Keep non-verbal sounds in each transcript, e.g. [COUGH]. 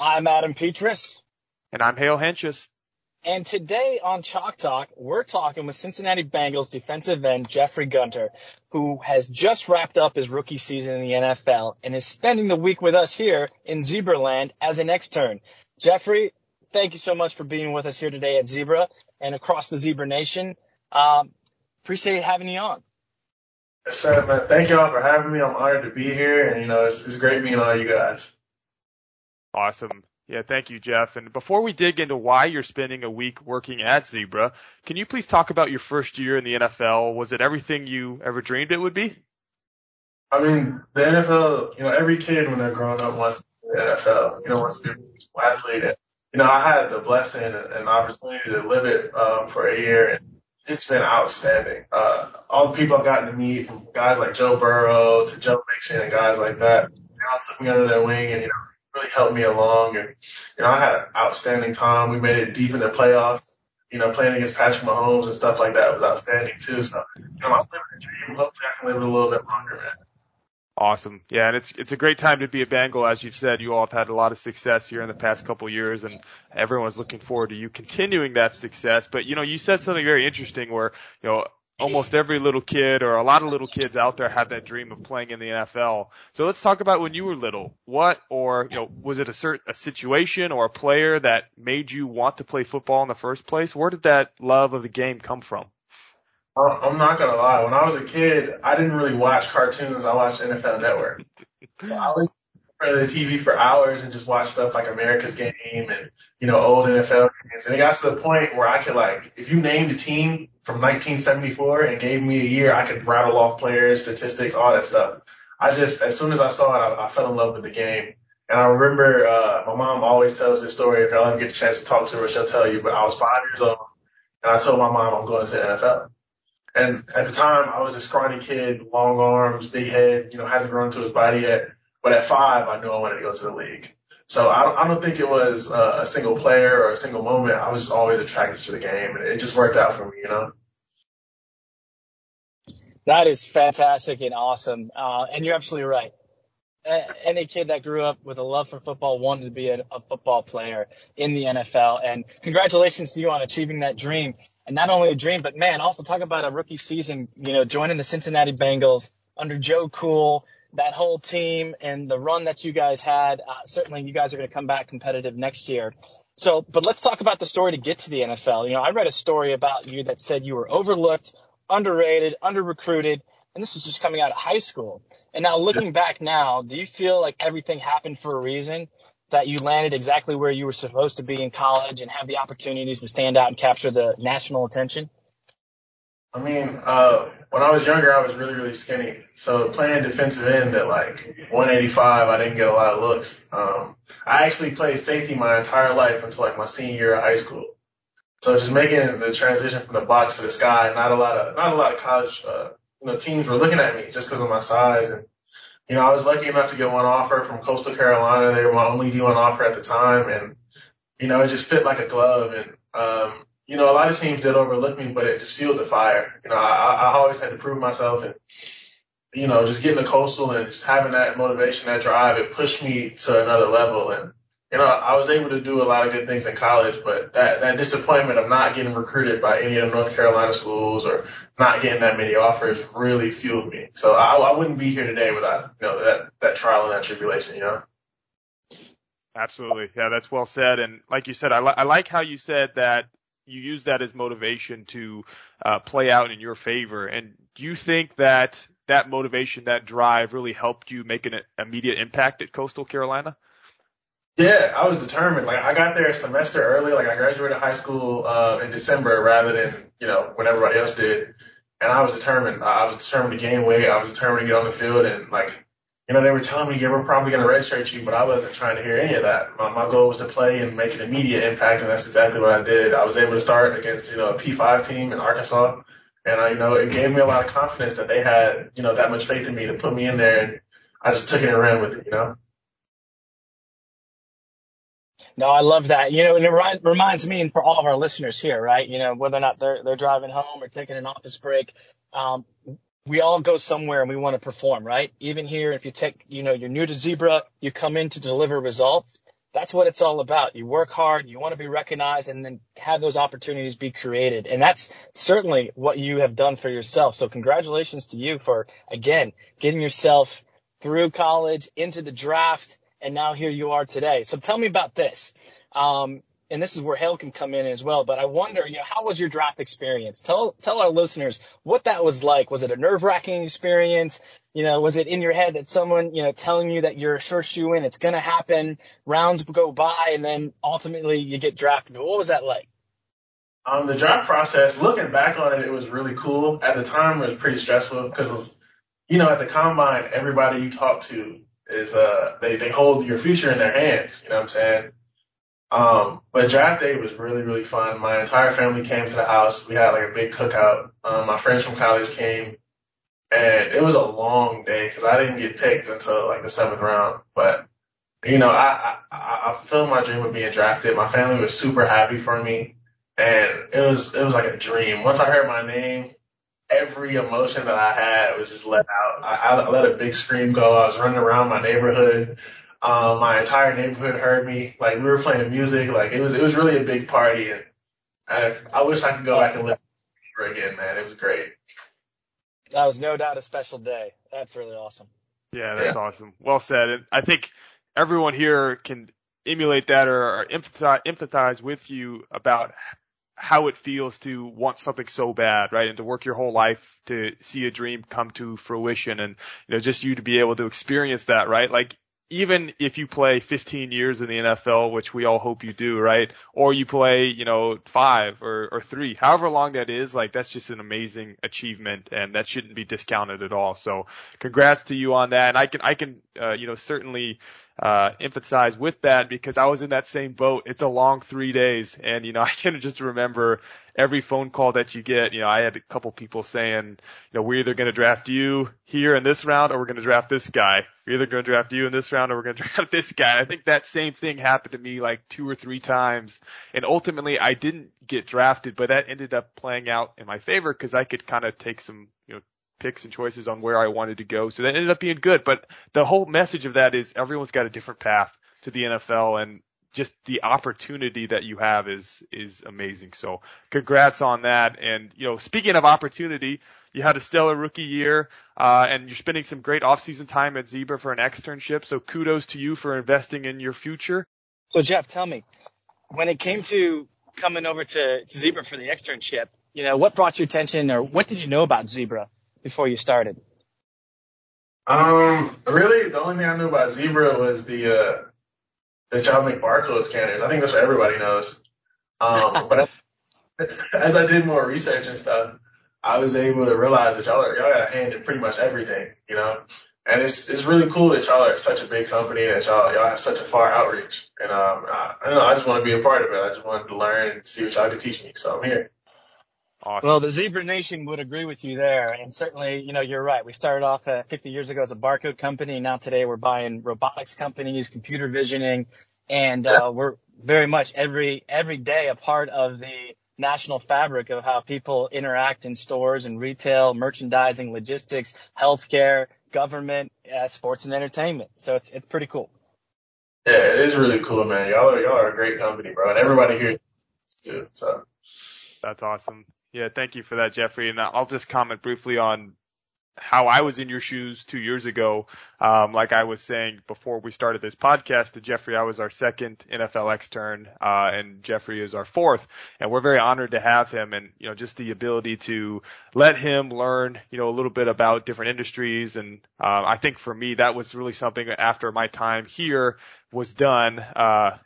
I'm Adam Petrus. And I'm Hale Hentges. And today on Chalk Talk, we're talking with Cincinnati Bengals defensive end Jeffrey Gunter, who has just wrapped up his rookie season in the NFL and is spending the week with us here in Zebraland as an extern. Jeffrey, thank you so much for being with us here today at Zebra and across the Zebra Nation. Um, appreciate having you on. Yes, sir, man. Thank y'all for having me. I'm honored to be here, and you know, it's, it's great meeting all you guys. Awesome. Yeah, thank you, Jeff. And before we dig into why you're spending a week working at Zebra, can you please talk about your first year in the NFL? Was it everything you ever dreamed it would be? I mean, the NFL, you know, every kid when they're growing up wants to be the NFL, you know, wants to be a athlete. And, you know, I had the blessing and, and opportunity to live it um, for a year, and it's been outstanding. Uh, all the people I've gotten to meet, from guys like Joe Burrow to Joe Mixon and guys like that, they all took me under their wing and, you know, really helped me along. And, you know, I had an outstanding time. We made it deep in the playoffs. You know, playing against Patrick Mahomes and stuff like that was outstanding too. So, you know, I'm living a dream. Hopefully I can live it a little bit longer, man. Awesome. Yeah, and it's it's a great time to be a Bengal. As you've said, you all have had a lot of success here in the past couple years, and everyone's looking forward to you continuing that success. But you know, you said something very interesting where you know almost every little kid or a lot of little kids out there have that dream of playing in the NFL. So let's talk about when you were little. What or you know was it a certain a situation or a player that made you want to play football in the first place? Where did that love of the game come from? Um, I'm not gonna lie. When I was a kid, I didn't really watch cartoons. I watched NFL Network. [LAUGHS] So I was front of the TV for hours and just watch stuff like America's Game and, you know, old NFL games. And it got to the point where I could like, if you named a team from 1974 and gave me a year, I could rattle off players, statistics, all that stuff. I just, as soon as I saw it, I, I fell in love with the game. And I remember, uh, my mom always tells this story. If y'all ever get a chance to talk to her, she'll tell you, but I was five years old and I told my mom I'm going to the NFL. And at the time, I was a scrawny kid, long arms, big head, you know, hasn't grown to his body yet. But at five, I knew I wanted to go to the league. So I don't, I don't think it was a single player or a single moment. I was just always attracted to the game and it just worked out for me, you know? That is fantastic and awesome. Uh, and you're absolutely right. Any kid that grew up with a love for football wanted to be a, a football player in the NFL. And congratulations to you on achieving that dream. And not only a dream, but man, also talk about a rookie season, you know, joining the Cincinnati Bengals under Joe Cool, that whole team and the run that you guys had. Uh, certainly you guys are going to come back competitive next year. So, but let's talk about the story to get to the NFL. You know, I read a story about you that said you were overlooked, underrated, under recruited, and this was just coming out of high school. And now looking back now, do you feel like everything happened for a reason? That you landed exactly where you were supposed to be in college and have the opportunities to stand out and capture the national attention? I mean, uh, when I was younger, I was really, really skinny. So playing defensive end at like 185, I didn't get a lot of looks. Um, I actually played safety my entire life until like my senior year of high school. So just making the transition from the box to the sky, not a lot of, not a lot of college, uh, you know, teams were looking at me just because of my size. And, you know, I was lucky enough to get one offer from Coastal Carolina. They were my only D1 offer at the time. And, you know, it just fit like a glove. And, um, you know, a lot of teams did overlook me, but it just fueled the fire. You know, I, I always had to prove myself and, you know, just getting the coastal and just having that motivation, that drive, it pushed me to another level. And, you know, I was able to do a lot of good things in college, but that, that disappointment of not getting recruited by any of the North Carolina schools or not getting that many offers really fueled me. So I, I wouldn't be here today without, you know, that, that trial and that tribulation, you know? Absolutely. Yeah, that's well said. And like you said, I, li- I like how you said that you use that as motivation to uh, play out in your favor. And do you think that that motivation, that drive, really helped you make an immediate impact at Coastal Carolina? Yeah, I was determined. Like I got there a semester early. Like I graduated high school uh, in December rather than you know when everybody else did. And I was determined. I was determined to gain weight. I was determined to get on the field and like you know, they were telling me, yeah, we're probably going to redshirt you, but I wasn't trying to hear any of that. My, my goal was to play and make an immediate impact, and that's exactly what I did. I was able to start against, you know, a P5 team in Arkansas, and I, you know, it gave me a lot of confidence that they had, you know, that much faith in me to put me in there, and I just took it and ran with it, you know. No, I love that. You know, and it reminds me, and for all of our listeners here, right? You know, whether or not they're they're driving home or taking an office break, um, we all go somewhere and we want to perform, right? Even here, if you take, you know, you're new to Zebra, you come in to deliver results. that's what it's all about. You work hard, you want to be recognized and then have those opportunities be created. And that's certainly what you have done for yourself. So congratulations to you for again, getting yourself through college into the draft. And now here you are today. So tell me about this. Um, and this is where Hale can come in as well. But I wonder, you know, how was your draft experience? Tell tell our listeners what that was like. Was it a nerve wracking experience? You know, was it in your head that someone, you know, telling you that you're a sure shoo in, it's gonna happen, rounds go by, and then ultimately you get drafted. What was that like? Um, the draft process, looking back on it, it was really cool. At the time, it was pretty stressful because, you know, at the combine, everybody you talk to is, uh, they, they hold your future in their hands. You know what I'm saying? Um, but draft day was really, really fun. My entire family came to the house. We had like a big cookout. Um, my friends from college came and it was a long day because I didn't get picked until like the seventh round. But, you know, I, I, I fulfilled my dream of being drafted. My family was super happy for me and it was, it was like a dream. Once I heard my name, every emotion that I had was just let out. I, I let a big scream go. I was running around my neighborhood. Um, my entire neighborhood heard me. Like we were playing music. Like it was it was really a big party, and I, I wish I could go back and live again, man. It was great. That was no doubt a special day. That's really awesome. Yeah, that's yeah. awesome. Well said. And I think everyone here can emulate that or, or empathize, empathize with you about how it feels to want something so bad, right? And to work your whole life to see a dream come to fruition and, you know, just you to be able to experience that, right? Like even if you play 15 years in the NFL, which we all hope you do, right? Or you play, you know, five or, or three, however long that is, like that's just an amazing achievement and that shouldn't be discounted at all. So congrats to you on that. And I can, I can, uh, you know, certainly, uh, emphasize with that because I was in that same boat. It's a long three days and, you know, [LAUGHS] I can just remember every phone call that you get, you know, I had a couple people saying, you know, we're either going to draft you here in this round or we're going to draft this guy. We're either going to draft you in this round or we're going [LAUGHS] to draft this guy. I think that same thing happened to me like two or three times. And ultimately I didn't get drafted, but that ended up playing out in my favor because I could kind of take some, you know, picks and choices on where I wanted to go. So that ended up being good. But the whole message of that is everyone's got a different path to the NFL and just the opportunity that you have is is amazing. So congrats on that. And you know, speaking of opportunity, you had a stellar rookie year, uh, and you're spending some great off-season time at Zebra for an externship. So kudos to you for investing in your future. So Jeff, tell me, when it came to coming over to, to Zebra for the externship, you know, what brought your attention, or what did you know about Zebra before you started? Um, really, the only thing I knew about Zebra was the uh, that y'all make barcode scanners. I think that's what everybody knows. Um, [LAUGHS] but as I did more research and stuff, I was able to realize that y'all are, y'all got a hand in pretty much everything, you know? And it's, it's really cool that y'all are such a big company and that y'all, y'all have such a far outreach. And, um, I, I don't know, I just want to be a part of it. I just wanted to learn and see what y'all could teach me. So I'm here. Awesome. Well, the Zebra Nation would agree with you there. And certainly, you know, you're right. We started off uh, 50 years ago as a barcode company. Now today we're buying robotics companies, computer visioning, and, uh, we're very much every, every day a part of the national fabric of how people interact in stores and retail, merchandising, logistics, healthcare, government, uh, sports and entertainment. So it's, it's pretty cool. Yeah, it is really cool, man. Y'all are, y'all are a great company, bro. And everybody here too. So. That's awesome. Yeah, thank you for that, Jeffrey. And I'll just comment briefly on how I was in your shoes two years ago. Um, like I was saying before we started this podcast to Jeffrey, I was our second NFL extern, uh, and Jeffrey is our fourth. And we're very honored to have him and, you know, just the ability to let him learn, you know, a little bit about different industries. And, uh, I think for me, that was really something after my time here was done, uh,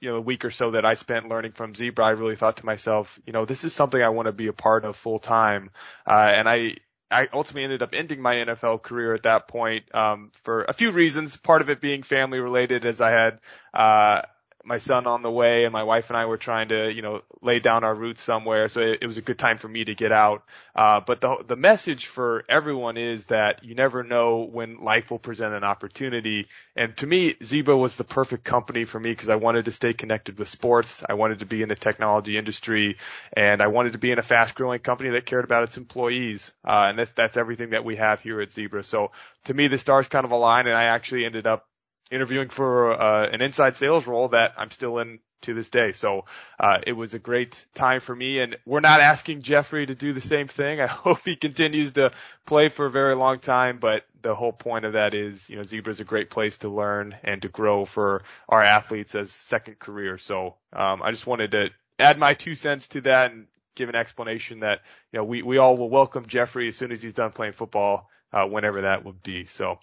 you know, a week or so that I spent learning from Zebra, I really thought to myself, you know, this is something I want to be a part of full time. Uh, and I, I ultimately ended up ending my NFL career at that point, um, for a few reasons. Part of it being family related as I had, uh, my son on the way and my wife and I were trying to, you know, lay down our roots somewhere. So it, it was a good time for me to get out. Uh, but the, the message for everyone is that you never know when life will present an opportunity. And to me, Zebra was the perfect company for me because I wanted to stay connected with sports. I wanted to be in the technology industry and I wanted to be in a fast growing company that cared about its employees. Uh, and that's, that's everything that we have here at Zebra. So to me, the stars kind of aligned and I actually ended up interviewing for uh, an inside sales role that I'm still in to this day. So uh, it was a great time for me, and we're not asking Jeffrey to do the same thing. [LAUGHS] I hope he continues to play for a very long time, but the whole point of that is, you know, Zebra is a great place to learn and to grow for our athletes as second career. So um, I just wanted to add my two cents to that and give an explanation that you know we we all will welcome Jeffrey as soon as he's done playing football, uh, whenever that would be. So,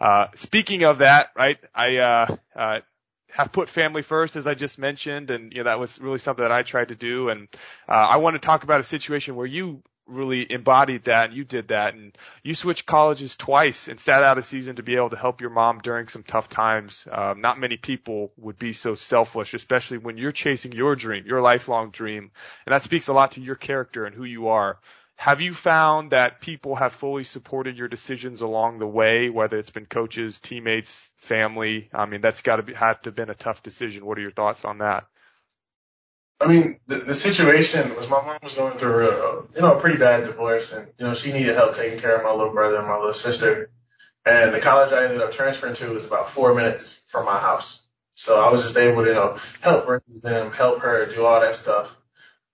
uh, speaking of that, right, I uh, uh, have put family first, as I just mentioned, and you know that was really something that I tried to do. And uh, I want to talk about a situation where you really embodied that and you did that and you switched colleges twice and sat out a season to be able to help your mom during some tough times. Um, not many people would be so selfish, especially when you're chasing your dream, your lifelong dream. And that speaks a lot to your character and who you are. Have you found that people have fully supported your decisions along the way, whether it's been coaches, teammates, family? I mean, that's got to have to have been a tough decision. What are your thoughts on that? I mean, the, the situation was my mom was going through a, you know, a pretty bad divorce and, you know, she needed help taking care of my little brother and my little sister. And the college I ended up transferring to was about four minutes from my house. So I was just able to, you know, help raise them, help her do all that stuff.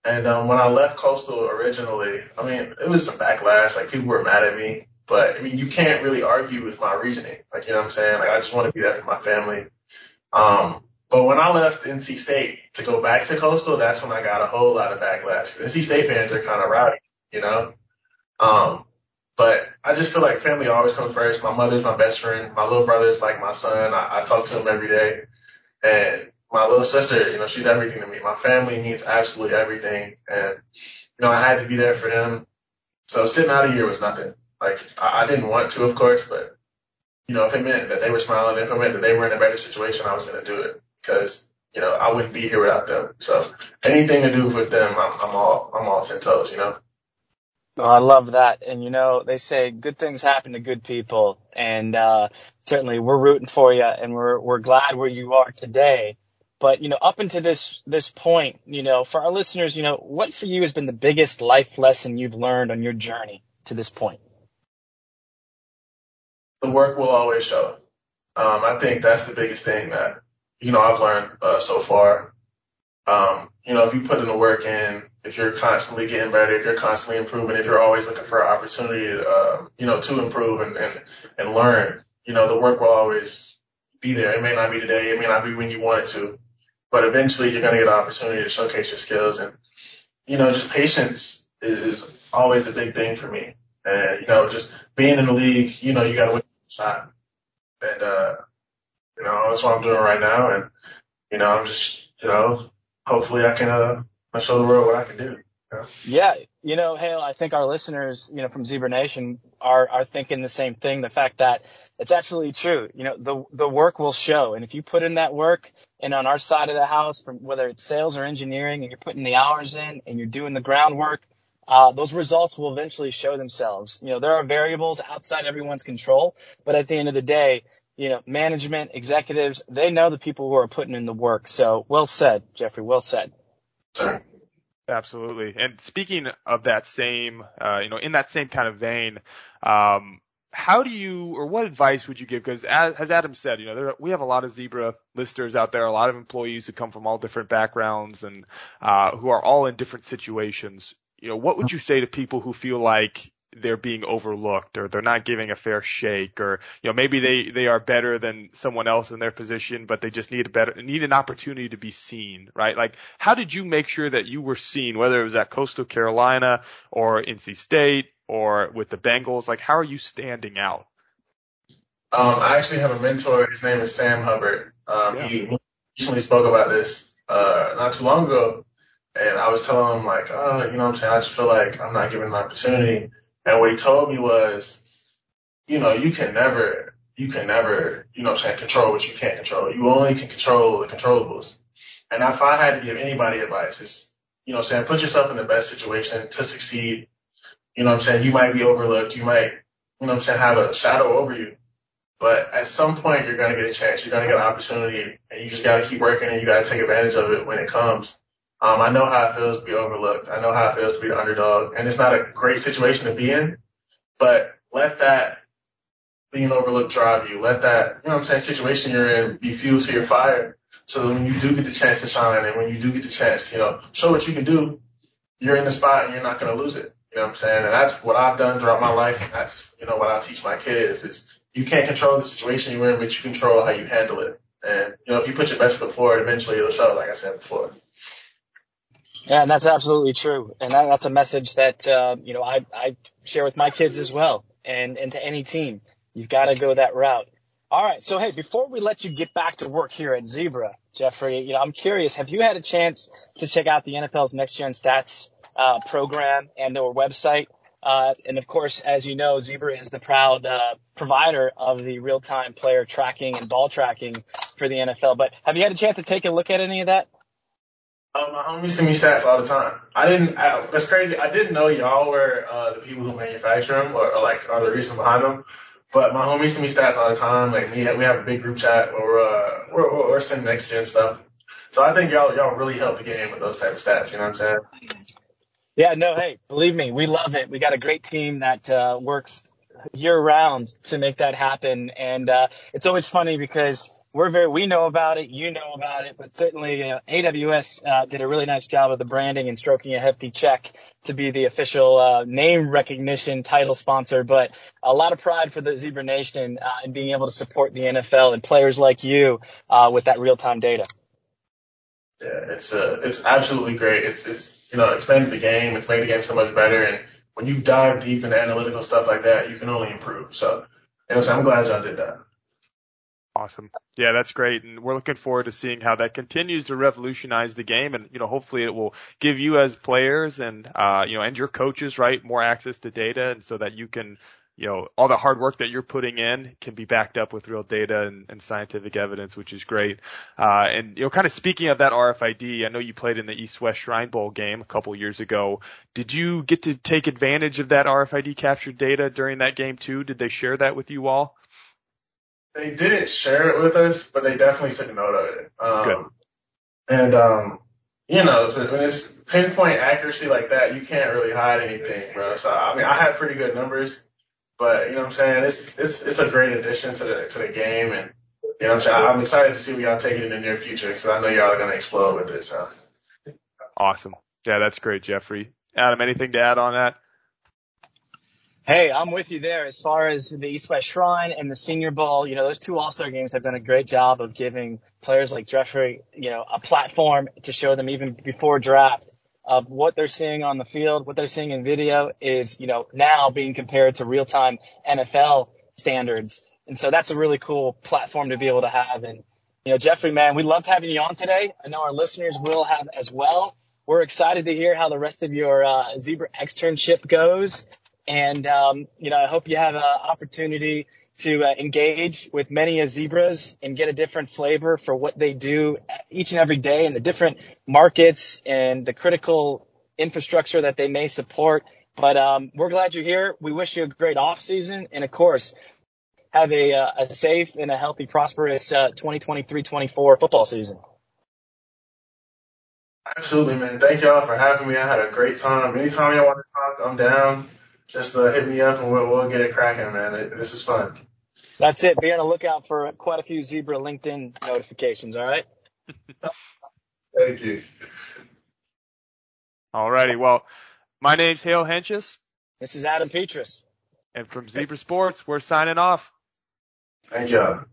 And um, when I left Coastal originally, I mean, it was some backlash. Like people were mad at me, but I mean, you can't really argue with my reasoning. Like you know what I'm saying? Like I just want to be there for my family. Um, but when I left NC State to go back to Coastal, that's when I got a whole lot of backlash. NC State fans are kind of rowdy, you know. Um, but I just feel like family always comes first. My mother's my best friend. My little brother's like my son. I, I talk to him every day, and my little sister, you know, she's everything to me. My family means absolutely everything. And, you know, I had to be there for them. So sitting out a year was nothing. Like, I, I didn't want to, of course, but, you know, if it meant that they were smiling, if it meant that they were in a better situation, I was going to do it because, you know, I wouldn't be here without them. So anything to do with them, I'm, I'm all, I'm all ten toes, you know? Oh, I love that. And you know, they say good things happen to good people. And, uh, certainly we're rooting for you and we're, we're glad where you are today. But, you know, up until this, this point, you know, for our listeners, you know, what for you has been the biggest life lesson you've learned on your journey to this point? The work will always show. Um, I think that's the biggest thing that, you know, I've learned, uh, so far. Um, you know, if you put in the work in, if you're constantly getting better, if you're constantly improving, if you're always looking for an opportunity, to, uh, you know, to improve and, and, and learn, you know, the work will always be there. It may not be today. It may not be when you want it to, but eventually you're going to get an opportunity to showcase your skills and, you know, just patience is always a big thing for me. And, you know, just being in the league, you know, you got to win a shot. And, uh, you know, that's what I'm doing right now. And, you know, I'm just, you know, hopefully I can, uh, show the world what I can do. Yeah, you know, Hale, I think our listeners, you know, from Zebra Nation are, are thinking the same thing. The fact that it's absolutely true. You know, the, the work will show. And if you put in that work and on our side of the house, from whether it's sales or engineering and you're putting the hours in and you're doing the groundwork, uh, those results will eventually show themselves. You know, there are variables outside everyone's control, but at the end of the day, you know, management, executives, they know the people who are putting in the work. So well said, Jeffrey. Well said. Absolutely. And speaking of that same, uh, you know, in that same kind of vein, um, how do you, or what advice would you give? Because as, as Adam said, you know, there, we have a lot of zebra listers out there, a lot of employees who come from all different backgrounds and uh, who are all in different situations. You know, what would you say to people who feel like they're being overlooked or they're not giving a fair shake or you know maybe they they are better than someone else in their position but they just need a better need an opportunity to be seen right like how did you make sure that you were seen whether it was at coastal carolina or nc state or with the bengals like how are you standing out um i actually have a mentor his name is sam hubbard um yeah. he recently spoke about this uh not too long ago and I was telling him like, oh, you know what I'm saying? I just feel like I'm not given an opportunity. And what he told me was, you know, you can never, you can never, you know, saying control what you can't control. You only can control the controllables. And if I had to give anybody advice, it's, you know, saying put yourself in the best situation to succeed. You know what I'm saying? You might be overlooked. You might, you know I'm saying, have a shadow over you. But at some point, you're going to get a chance. You're going to get an opportunity and you just got to keep working and you got to take advantage of it when it comes. Um, I know how it feels to be overlooked. I know how it feels to be the underdog, and it's not a great situation to be in. But let that being overlooked drive you. Let that, you know what I'm saying, situation you're in be fuel to your fire. So that when you do get the chance to shine and when you do get the chance, you know, show what you can do, you're in the spot and you're not going to lose it. You know what I'm saying? And that's what I've done throughout my life. And that's, you know, what I teach my kids is you can't control the situation you're in, but you control how you handle it. And, you know, if you put your best foot forward, eventually it'll show, like I said before. Yeah, and that's absolutely true. And that, that's a message that, uh, you know, I, I share with my kids as well and, and to any team. You've got to go that route. All right. So, hey, before we let you get back to work here at Zebra, Jeffrey, you know, I'm curious, have you had a chance to check out the NFL's Next Gen Stats, uh, program and their website? Uh, and of course, as you know, Zebra is the proud, uh, provider of the real-time player tracking and ball tracking for the NFL. But have you had a chance to take a look at any of that? Um, my homies send me stats all the time. I didn't. I, that's crazy. I didn't know y'all were uh, the people who manufacture them, or, or like are the reason behind them. But my homies send me stats all the time. Like we have, we have a big group chat where we're, uh, we're, we're sending next gen stuff. So I think y'all y'all really help the game with those type of stats. You know what I'm saying? Yeah. No. Hey, believe me, we love it. We got a great team that uh, works year round to make that happen, and uh, it's always funny because we're very, we know about it, you know about it, but certainly uh, AWS uh, did a really nice job of the branding and stroking a hefty check to be the official uh, name recognition title sponsor. But a lot of pride for the Zebra Nation uh, in being able to support the NFL and players like you uh, with that real time data. Yeah, it's uh, it's absolutely great. It's it's you know expanded the game. It's made the game so much better. And when you dive deep into analytical stuff like that, you can only improve. So, so I'm glad y'all did that. Awesome. Yeah, that's great. And we're looking forward to seeing how that continues to revolutionize the game. And, you know, hopefully it will give you as players and, uh, you know, and your coaches, right, more access to data and so that you can, you know, all the hard work that you're putting in can be backed up with real data and, and scientific evidence, which is great. Uh, and, you know, kind of speaking of that RFID, I know you played in the East West Shrine Bowl game a couple years ago. Did you get to take advantage of that RFID captured data during that game too? Did they share that with you all? They didn't share it with us, but they definitely took note of it. Um, Good. And, um, you know, so when it's pinpoint accuracy like that, you can't really hide anything, bro. So, I mean, I had pretty good numbers, but you know what I'm saying? It's, it's, it's a great addition to the, to the game. And, you know what I'm saying? I'm excited to see what y'all take it in the near future because I know y'all are going to explode with it. So. Awesome. Yeah, that's great, Jeffrey. Adam, anything to add on that? Hey, I'm with you there. As far as the East West Shrine and the Senior Bowl, you know, those two All-Star games have done a great job of giving players like Jeffrey, you know, a platform to show them even before draft of what they're seeing on the field, what they're seeing in video is, you know, now being compared to real-time NFL standards. And so that's a really cool platform to be able to have. And, you know, Jeffrey, man, we loved having you on today. I know our listeners will have as well. We're excited to hear how the rest of your uh, Zebra externship goes. And, um, you know, I hope you have an opportunity to uh, engage with many of zebras and get a different flavor for what they do each and every day and the different markets and the critical infrastructure that they may support. But um, we're glad you're here. We wish you a great off season, and of course, have a, uh, a safe and a healthy, prosperous uh, 2023-24 football season. Absolutely, man. Thank y'all for having me. I had a great time. Anytime y'all want to talk, I'm down just uh, hit me up and we'll, we'll get it cracking, man. It, this was fun. That's it. Be on the lookout for quite a few Zebra LinkedIn notifications. All right. [LAUGHS] Thank you. All righty. Well, my name's Hale Hentges. This is Adam Petras. And from Zebra Sports, we're signing off. Thank you.